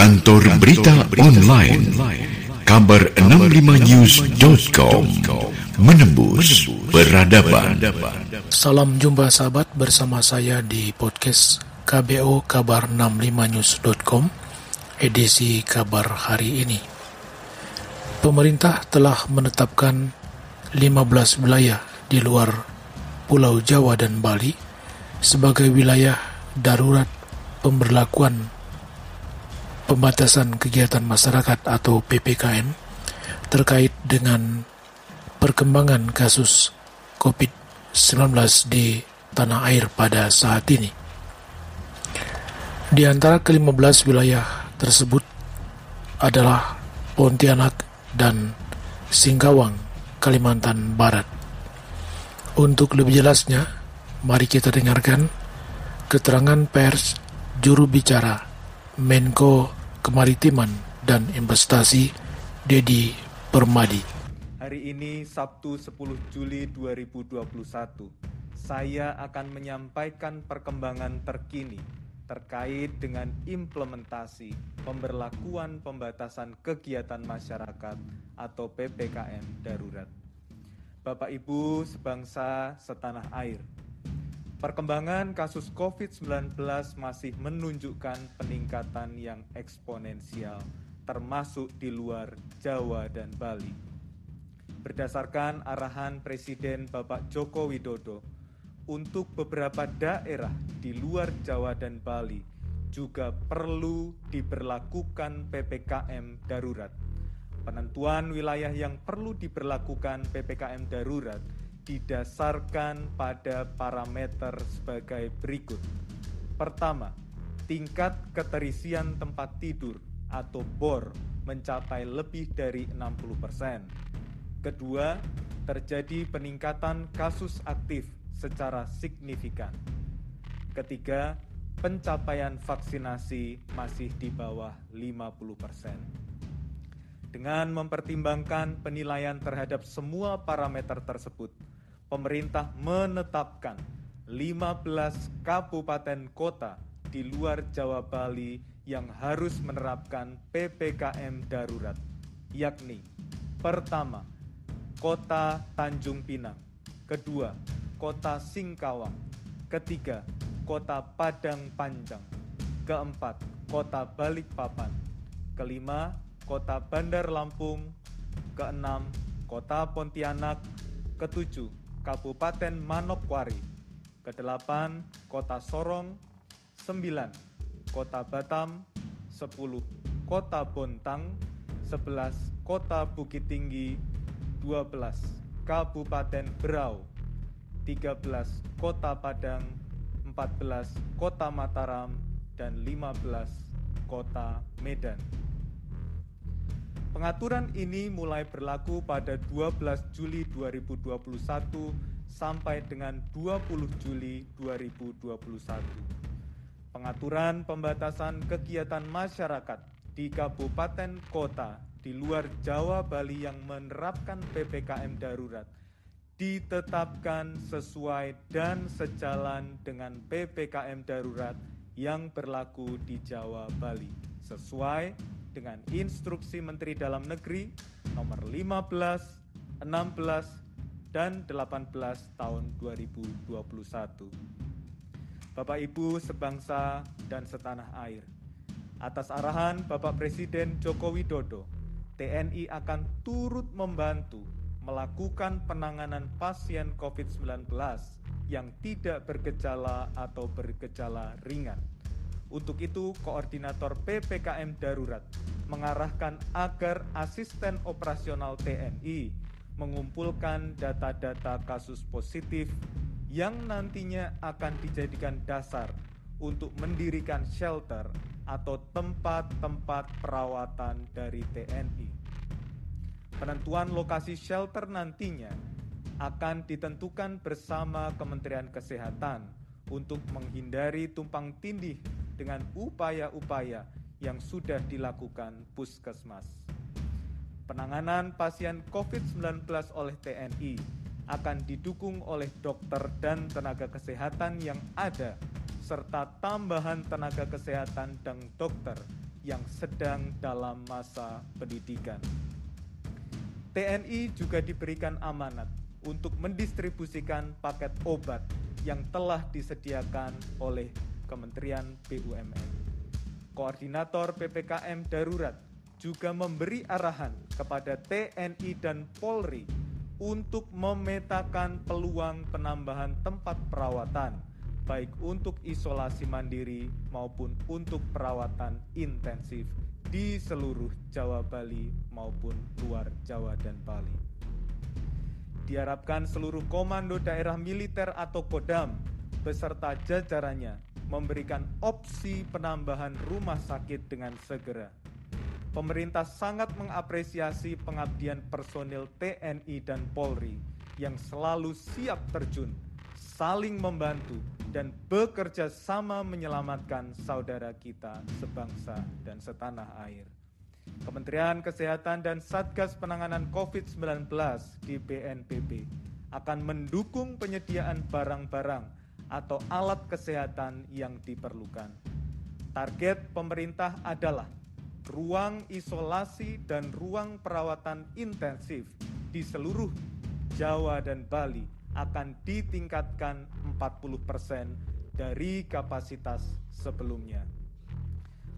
Kantor Berita Online. Kabar 65news.com Menembus peradaban. Salam jumpa sahabat bersama saya di podcast KBO Kabar 65news.com edisi kabar hari ini. Pemerintah telah menetapkan 15 wilayah di luar Pulau Jawa dan Bali sebagai wilayah darurat pemberlakuan pembatasan kegiatan masyarakat atau PPKM terkait dengan perkembangan kasus COVID-19 di tanah air pada saat ini. Di antara ke-15 wilayah tersebut adalah Pontianak dan Singkawang, Kalimantan Barat. Untuk lebih jelasnya, mari kita dengarkan keterangan pers juru bicara Menko Kemaritiman dan Investasi Dedi Permadi. Hari ini Sabtu 10 Juli 2021, saya akan menyampaikan perkembangan terkini terkait dengan implementasi pemberlakuan pembatasan kegiatan masyarakat atau PPKM darurat. Bapak Ibu sebangsa setanah air, perkembangan kasus COVID-19 masih menunjukkan peningkatan yang eksponensial, termasuk di luar Jawa dan Bali. Berdasarkan arahan Presiden Bapak Joko Widodo, untuk beberapa daerah di luar Jawa dan Bali juga perlu diberlakukan PPKM darurat. Penentuan wilayah yang perlu diberlakukan PPKM darurat didasarkan pada parameter sebagai berikut. Pertama, tingkat keterisian tempat tidur atau BOR mencapai lebih dari 60%. Kedua, terjadi peningkatan kasus aktif secara signifikan. Ketiga, pencapaian vaksinasi masih di bawah 50%. Dengan mempertimbangkan penilaian terhadap semua parameter tersebut, pemerintah menetapkan 15 kabupaten kota di luar Jawa Bali yang harus menerapkan PPKM darurat, yakni pertama, Kota Tanjung Pinang, kedua, Kota Singkawang. Ketiga, Kota Padang Panjang. Keempat, Kota Balikpapan. Kelima, Kota Bandar Lampung. Keenam, Kota Pontianak. Ketujuh, Kabupaten Manokwari. Kedelapan, Kota Sorong. Sembilan, Kota Batam. Sepuluh, Kota Bontang. Sebelas, Kota Bukit Tinggi. Dua belas, Kabupaten Berau 13 Kota Padang, 14 Kota Mataram, dan 15 Kota Medan. Pengaturan ini mulai berlaku pada 12 Juli 2021 sampai dengan 20 Juli 2021. Pengaturan pembatasan kegiatan masyarakat di kabupaten kota di luar Jawa Bali yang menerapkan PPKM darurat ditetapkan sesuai dan sejalan dengan PPKM darurat yang berlaku di Jawa Bali sesuai dengan instruksi Menteri Dalam Negeri nomor 15, 16, dan 18 tahun 2021. Bapak Ibu sebangsa dan setanah air, atas arahan Bapak Presiden Joko Widodo, TNI akan turut membantu melakukan penanganan pasien COVID-19 yang tidak bergejala atau bergejala ringan. Untuk itu, Koordinator PPKM Darurat mengarahkan agar asisten operasional TNI mengumpulkan data-data kasus positif yang nantinya akan dijadikan dasar untuk mendirikan shelter atau tempat-tempat perawatan dari TNI. Penentuan lokasi shelter nantinya akan ditentukan bersama Kementerian Kesehatan untuk menghindari tumpang tindih dengan upaya-upaya yang sudah dilakukan puskesmas. Penanganan pasien COVID-19 oleh TNI akan didukung oleh dokter dan tenaga kesehatan yang ada, serta tambahan tenaga kesehatan dan dokter yang sedang dalam masa pendidikan. TNI juga diberikan amanat untuk mendistribusikan paket obat yang telah disediakan oleh Kementerian BUMN. Koordinator PPKM darurat juga memberi arahan kepada TNI dan Polri untuk memetakan peluang penambahan tempat perawatan, baik untuk isolasi mandiri maupun untuk perawatan intensif di seluruh Jawa Bali maupun luar Jawa dan Bali. Diharapkan seluruh komando daerah militer atau Kodam beserta jajarannya memberikan opsi penambahan rumah sakit dengan segera pemerintah sangat mengapresiasi pengabdian personil TNI dan Polri yang selalu siap terjun, saling membantu, dan bekerja sama menyelamatkan saudara kita sebangsa dan setanah air. Kementerian Kesehatan dan Satgas Penanganan COVID-19 di BNPB akan mendukung penyediaan barang-barang atau alat kesehatan yang diperlukan. Target pemerintah adalah ruang isolasi dan ruang perawatan intensif di seluruh Jawa dan Bali akan ditingkatkan 40% dari kapasitas sebelumnya.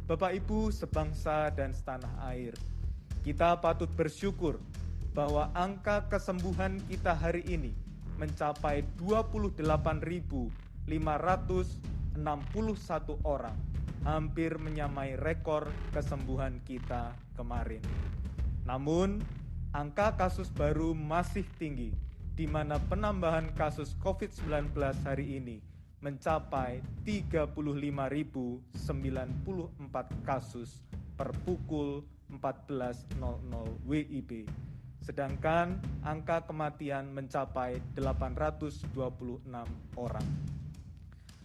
Bapak Ibu sebangsa dan setanah air, kita patut bersyukur bahwa angka kesembuhan kita hari ini mencapai 28.561 orang hampir menyamai rekor kesembuhan kita kemarin. Namun, angka kasus baru masih tinggi, di mana penambahan kasus COVID-19 hari ini mencapai 35.094 kasus per pukul 14.00 WIB. Sedangkan angka kematian mencapai 826 orang.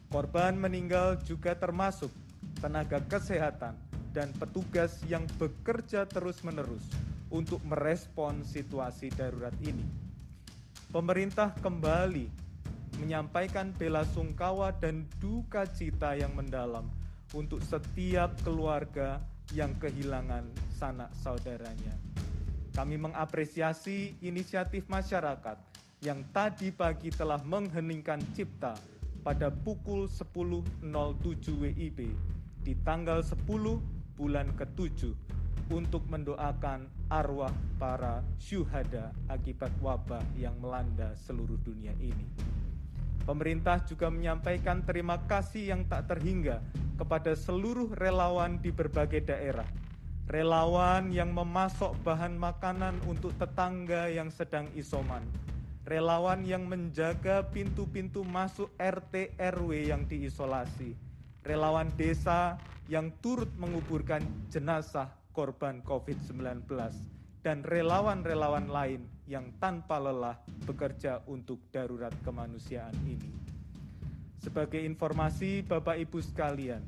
Korban meninggal juga termasuk tenaga kesehatan, dan petugas yang bekerja terus-menerus untuk merespon situasi darurat ini. Pemerintah kembali menyampaikan bela sungkawa dan duka cita yang mendalam untuk setiap keluarga yang kehilangan sanak saudaranya. Kami mengapresiasi inisiatif masyarakat yang tadi pagi telah mengheningkan cipta pada pukul 10.07 WIB di tanggal 10 bulan ke-7 untuk mendoakan arwah para syuhada akibat wabah yang melanda seluruh dunia ini. Pemerintah juga menyampaikan terima kasih yang tak terhingga kepada seluruh relawan di berbagai daerah. Relawan yang memasok bahan makanan untuk tetangga yang sedang isoman. Relawan yang menjaga pintu-pintu masuk RT RW yang diisolasi. Relawan desa yang turut menguburkan jenazah korban COVID-19, dan relawan-relawan lain yang tanpa lelah bekerja untuk darurat kemanusiaan ini. Sebagai informasi Bapak Ibu sekalian,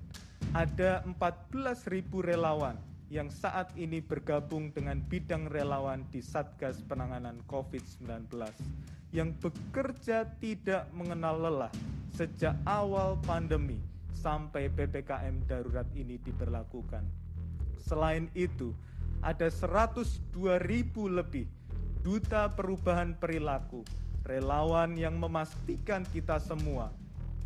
ada 14.000 relawan yang saat ini bergabung dengan bidang relawan di Satgas Penanganan COVID-19 yang bekerja tidak mengenal lelah sejak awal pandemi sampai PPKM darurat ini diberlakukan. Selain itu, ada 102 ribu lebih duta perubahan perilaku, relawan yang memastikan kita semua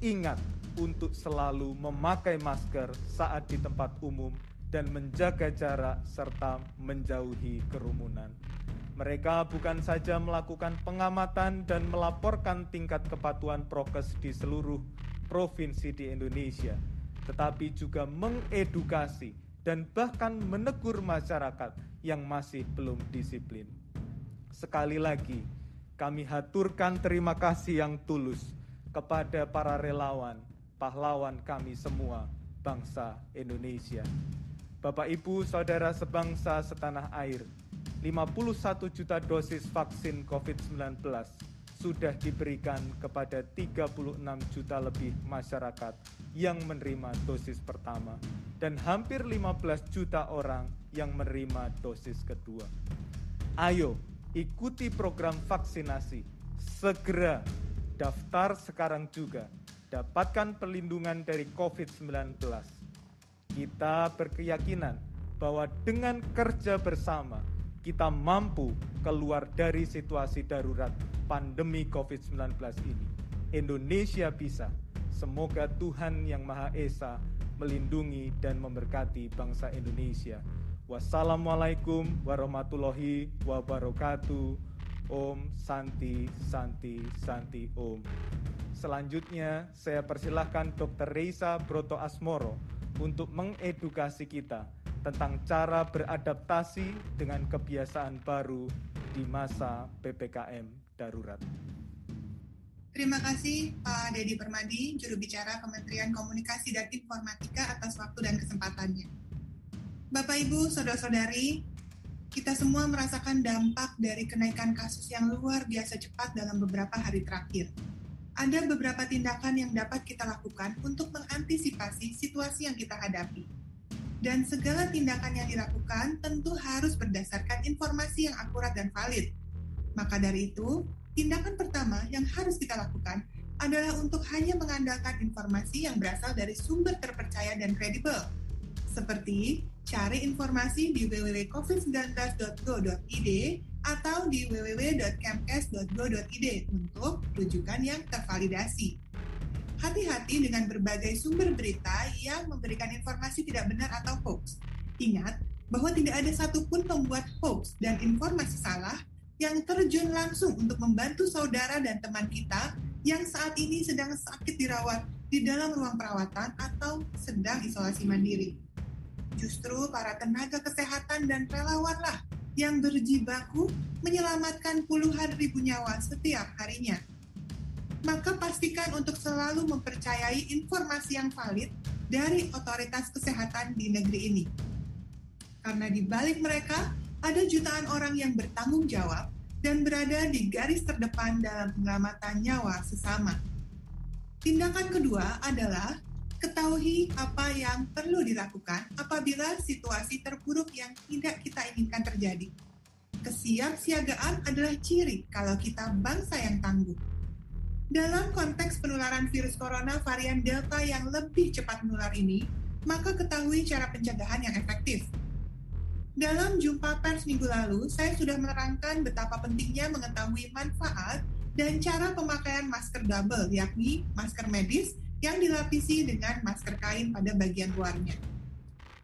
ingat untuk selalu memakai masker saat di tempat umum dan menjaga jarak serta menjauhi kerumunan. Mereka bukan saja melakukan pengamatan dan melaporkan tingkat kepatuhan prokes di seluruh provinsi di Indonesia, tetapi juga mengedukasi dan bahkan menegur masyarakat yang masih belum disiplin. Sekali lagi, kami haturkan terima kasih yang tulus kepada para relawan, pahlawan kami semua, bangsa Indonesia. Bapak Ibu, saudara sebangsa setanah air, 51 juta dosis vaksin COVID-19 sudah diberikan kepada 36 juta lebih masyarakat yang menerima dosis pertama dan hampir 15 juta orang yang menerima dosis kedua. Ayo ikuti program vaksinasi. Segera daftar sekarang juga. Dapatkan perlindungan dari COVID-19. Kita berkeyakinan bahwa dengan kerja bersama, kita mampu keluar dari situasi darurat pandemi COVID-19 ini. Indonesia bisa. Semoga Tuhan Yang Maha Esa melindungi dan memberkati bangsa Indonesia. Wassalamualaikum warahmatullahi wabarakatuh. Om Santi Santi Santi Om. Selanjutnya saya persilahkan Dr. Reisa Broto Asmoro untuk mengedukasi kita tentang cara beradaptasi dengan kebiasaan baru di masa PPKM darurat. Terima kasih Pak Dedi Permadi, juru bicara Kementerian Komunikasi dan Informatika atas waktu dan kesempatannya. Bapak Ibu, saudara-saudari, kita semua merasakan dampak dari kenaikan kasus yang luar biasa cepat dalam beberapa hari terakhir. Ada beberapa tindakan yang dapat kita lakukan untuk mengantisipasi situasi yang kita hadapi. Dan segala tindakan yang dilakukan tentu harus berdasarkan informasi yang akurat dan valid. Maka dari itu, tindakan pertama yang harus kita lakukan adalah untuk hanya mengandalkan informasi yang berasal dari sumber terpercaya dan kredibel, seperti cari informasi di www.covid19.go.id atau di www.kemkes.go.id untuk rujukan yang tervalidasi. Hati-hati dengan berbagai sumber berita yang memberikan informasi tidak benar atau hoax. Ingat bahwa tidak ada satupun pembuat hoax dan informasi salah yang terjun langsung untuk membantu saudara dan teman kita yang saat ini sedang sakit dirawat di dalam ruang perawatan atau sedang isolasi mandiri. Justru para tenaga kesehatan dan relawanlah yang berjibaku menyelamatkan puluhan ribu nyawa setiap harinya. Maka pastikan untuk selalu mempercayai informasi yang valid dari otoritas kesehatan di negeri ini. Karena di balik mereka ada jutaan orang yang bertanggung jawab dan berada di garis terdepan dalam penyelamatan nyawa sesama. Tindakan kedua adalah ketahui apa yang perlu dilakukan apabila situasi terburuk yang tidak kita inginkan terjadi. Kesiapsiagaan adalah ciri kalau kita bangsa yang tangguh. Dalam konteks penularan virus corona varian Delta yang lebih cepat menular ini, maka ketahui cara pencegahan yang efektif – dalam jumpa pers minggu lalu, saya sudah menerangkan betapa pentingnya mengetahui manfaat dan cara pemakaian masker double, yakni masker medis yang dilapisi dengan masker kain pada bagian luarnya.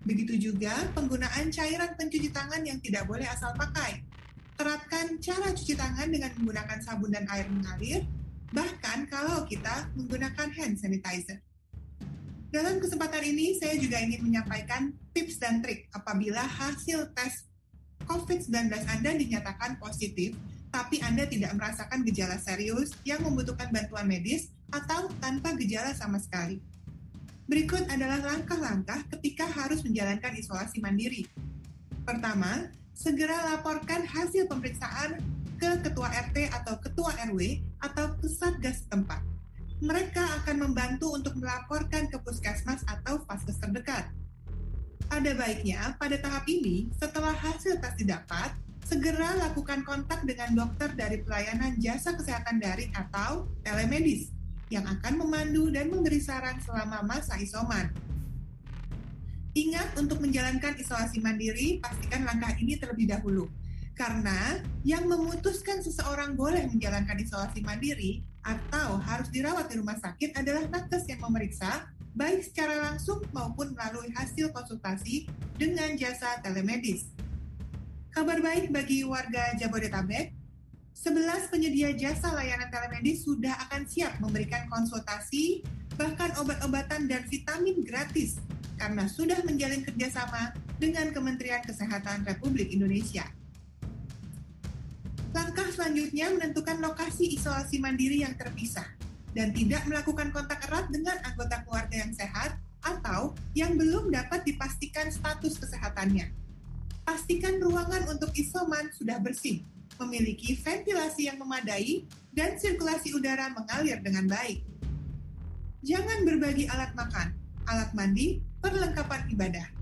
Begitu juga penggunaan cairan pencuci tangan yang tidak boleh asal pakai. Terapkan cara cuci tangan dengan menggunakan sabun dan air mengalir, bahkan kalau kita menggunakan hand sanitizer. Dalam kesempatan ini, saya juga ingin menyampaikan tips dan trik apabila hasil tes COVID-19 Anda dinyatakan positif, tapi Anda tidak merasakan gejala serius yang membutuhkan bantuan medis atau tanpa gejala sama sekali. Berikut adalah langkah-langkah ketika harus menjalankan isolasi mandiri. Pertama, segera laporkan hasil pemeriksaan ke ketua RT atau ketua RW atau pusat gas tempat mereka akan membantu untuk melaporkan ke puskesmas atau vaskes terdekat. Ada baiknya pada tahap ini, setelah hasil tes didapat, segera lakukan kontak dengan dokter dari pelayanan jasa kesehatan daring atau telemedis yang akan memandu dan memberi saran selama masa isoman. Ingat untuk menjalankan isolasi mandiri, pastikan langkah ini terlebih dahulu. Karena yang memutuskan seseorang boleh menjalankan isolasi mandiri atau harus dirawat di rumah sakit adalah nakes yang memeriksa baik secara langsung maupun melalui hasil konsultasi dengan jasa telemedis. Kabar baik bagi warga Jabodetabek, 11 penyedia jasa layanan telemedis sudah akan siap memberikan konsultasi, bahkan obat-obatan dan vitamin gratis karena sudah menjalin kerjasama dengan Kementerian Kesehatan Republik Indonesia. Langkah selanjutnya menentukan lokasi isolasi mandiri yang terpisah dan tidak melakukan kontak erat dengan anggota keluarga yang sehat atau yang belum dapat dipastikan status kesehatannya. Pastikan ruangan untuk isoman sudah bersih, memiliki ventilasi yang memadai, dan sirkulasi udara mengalir dengan baik. Jangan berbagi alat makan, alat mandi, perlengkapan ibadah.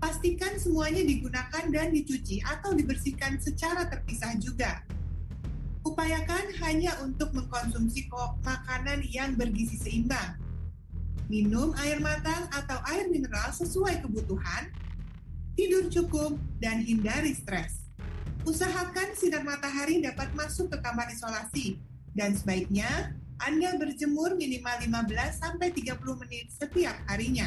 Pastikan semuanya digunakan dan dicuci atau dibersihkan secara terpisah juga. Upayakan hanya untuk mengkonsumsi makanan yang bergizi seimbang. minum air matang atau air mineral sesuai kebutuhan, tidur cukup, dan hindari stres. Usahakan sinar matahari dapat masuk ke kamar isolasi, dan sebaiknya Anda berjemur minimal 15-30 menit setiap harinya.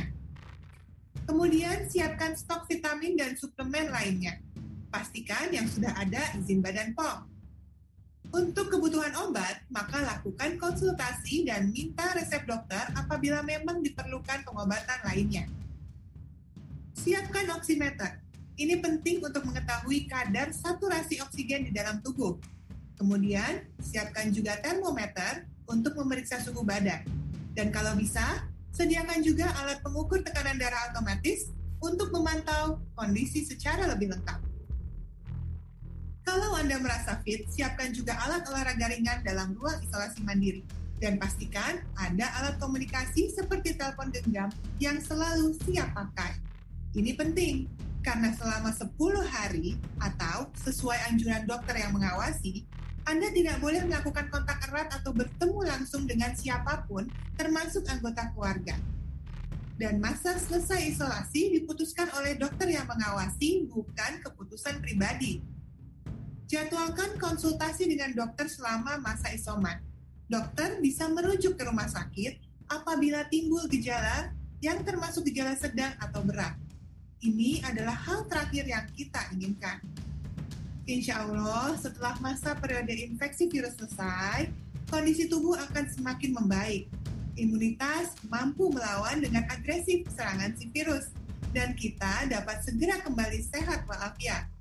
Kemudian siapkan stok vitamin dan suplemen lainnya. Pastikan yang sudah ada izin Badan POM. Untuk kebutuhan obat, maka lakukan konsultasi dan minta resep dokter apabila memang diperlukan pengobatan lainnya. Siapkan oximeter. Ini penting untuk mengetahui kadar saturasi oksigen di dalam tubuh. Kemudian, siapkan juga termometer untuk memeriksa suhu badan. Dan kalau bisa, sediakan juga alat pengukur tekanan darah otomatis untuk memantau kondisi secara lebih lengkap. Kalau Anda merasa fit, siapkan juga alat olahraga ringan dalam ruang isolasi mandiri. Dan pastikan ada alat komunikasi seperti telepon genggam yang selalu siap pakai. Ini penting, karena selama 10 hari atau sesuai anjuran dokter yang mengawasi, Anda tidak boleh melakukan kontak erat atau bertemu langsung dengan siapa pun, termasuk anggota keluarga. Dan masa selesai isolasi diputuskan oleh dokter yang mengawasi, bukan keputusan pribadi. Jadwalkan konsultasi dengan dokter selama masa isoman. Dokter bisa merujuk ke rumah sakit apabila timbul gejala yang termasuk gejala sedang atau berat. Ini adalah hal terakhir yang kita inginkan. Insya Allah, setelah masa periode infeksi virus selesai, kondisi tubuh akan semakin membaik. Imunitas mampu melawan dengan agresif serangan si virus, dan kita dapat segera kembali sehat walafiat.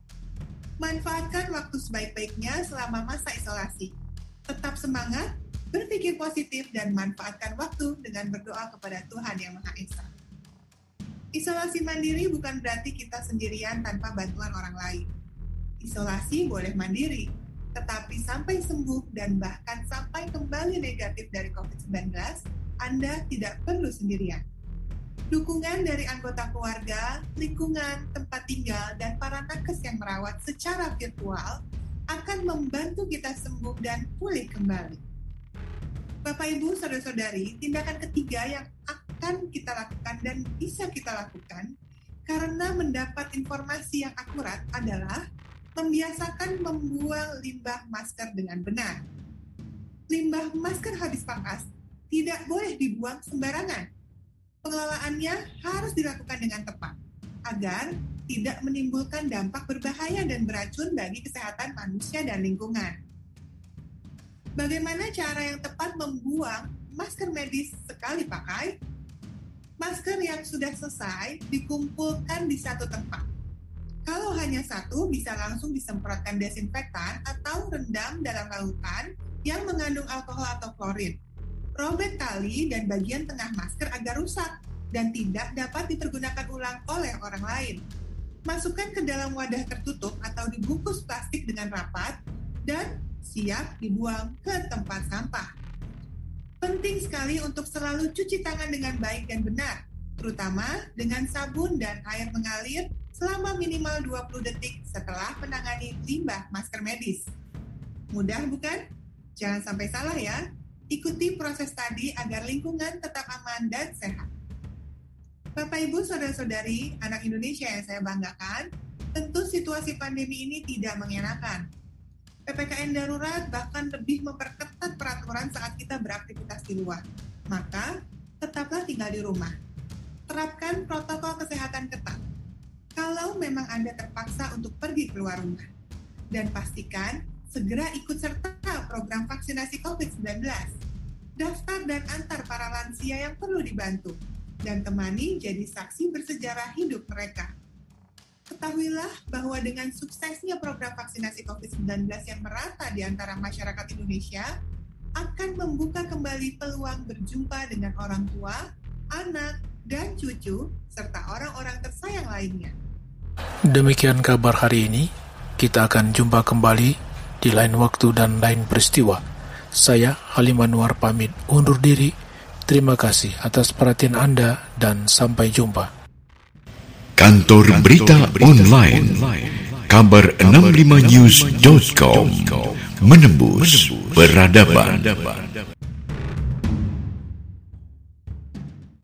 Manfaatkan waktu sebaik-baiknya selama masa isolasi. Tetap semangat, berpikir positif, dan manfaatkan waktu dengan berdoa kepada Tuhan Yang Maha Esa. Isolasi mandiri bukan berarti kita sendirian tanpa bantuan orang lain. Isolasi boleh mandiri, tetapi sampai sembuh dan bahkan sampai kembali negatif dari COVID-19, Anda tidak perlu sendirian. Dukungan dari anggota keluarga, lingkungan, tempat tinggal, dan para nakes yang merawat secara virtual akan membantu kita sembuh dan pulih kembali. Bapak, Ibu, Saudara-saudari, tindakan ketiga yang akan kita lakukan dan bisa kita lakukan karena mendapat informasi yang akurat adalah membiasakan membuang limbah masker dengan benar. Limbah masker habis pakas tidak boleh dibuang sembarangan pengelolaannya harus dilakukan dengan tepat agar tidak menimbulkan dampak berbahaya dan beracun bagi kesehatan manusia dan lingkungan. Bagaimana cara yang tepat membuang masker medis sekali pakai? Masker yang sudah selesai dikumpulkan di satu tempat. Kalau hanya satu, bisa langsung disemprotkan desinfektan atau rendam dalam lautan yang mengandung alkohol atau klorin robek tali dan bagian tengah masker agar rusak dan tidak dapat dipergunakan ulang oleh orang lain. Masukkan ke dalam wadah tertutup atau dibungkus plastik dengan rapat dan siap dibuang ke tempat sampah. Penting sekali untuk selalu cuci tangan dengan baik dan benar, terutama dengan sabun dan air mengalir selama minimal 20 detik setelah menangani limbah masker medis. Mudah bukan? Jangan sampai salah ya. Ikuti proses tadi agar lingkungan tetap aman dan sehat. Bapak Ibu Saudara-saudari, anak Indonesia yang saya banggakan, tentu situasi pandemi ini tidak mengenakan. PPKN darurat bahkan lebih memperketat peraturan saat kita beraktivitas di luar. Maka, tetaplah tinggal di rumah. Terapkan protokol kesehatan ketat. Kalau memang Anda terpaksa untuk pergi keluar rumah. Dan pastikan segera ikut serta program vaksinasi COVID-19. Daftar dan antar para lansia yang perlu dibantu, dan temani jadi saksi bersejarah hidup mereka. Ketahuilah bahwa dengan suksesnya program vaksinasi COVID-19 yang merata di antara masyarakat Indonesia, akan membuka kembali peluang berjumpa dengan orang tua, anak, dan cucu, serta orang-orang tersayang lainnya. Demikian kabar hari ini. Kita akan jumpa kembali di lain waktu dan lain peristiwa. Saya Halim Anwar pamit undur diri. Terima kasih atas perhatian Anda dan sampai jumpa. Kantor Berita Online kabar 65news.com menembus peradaban.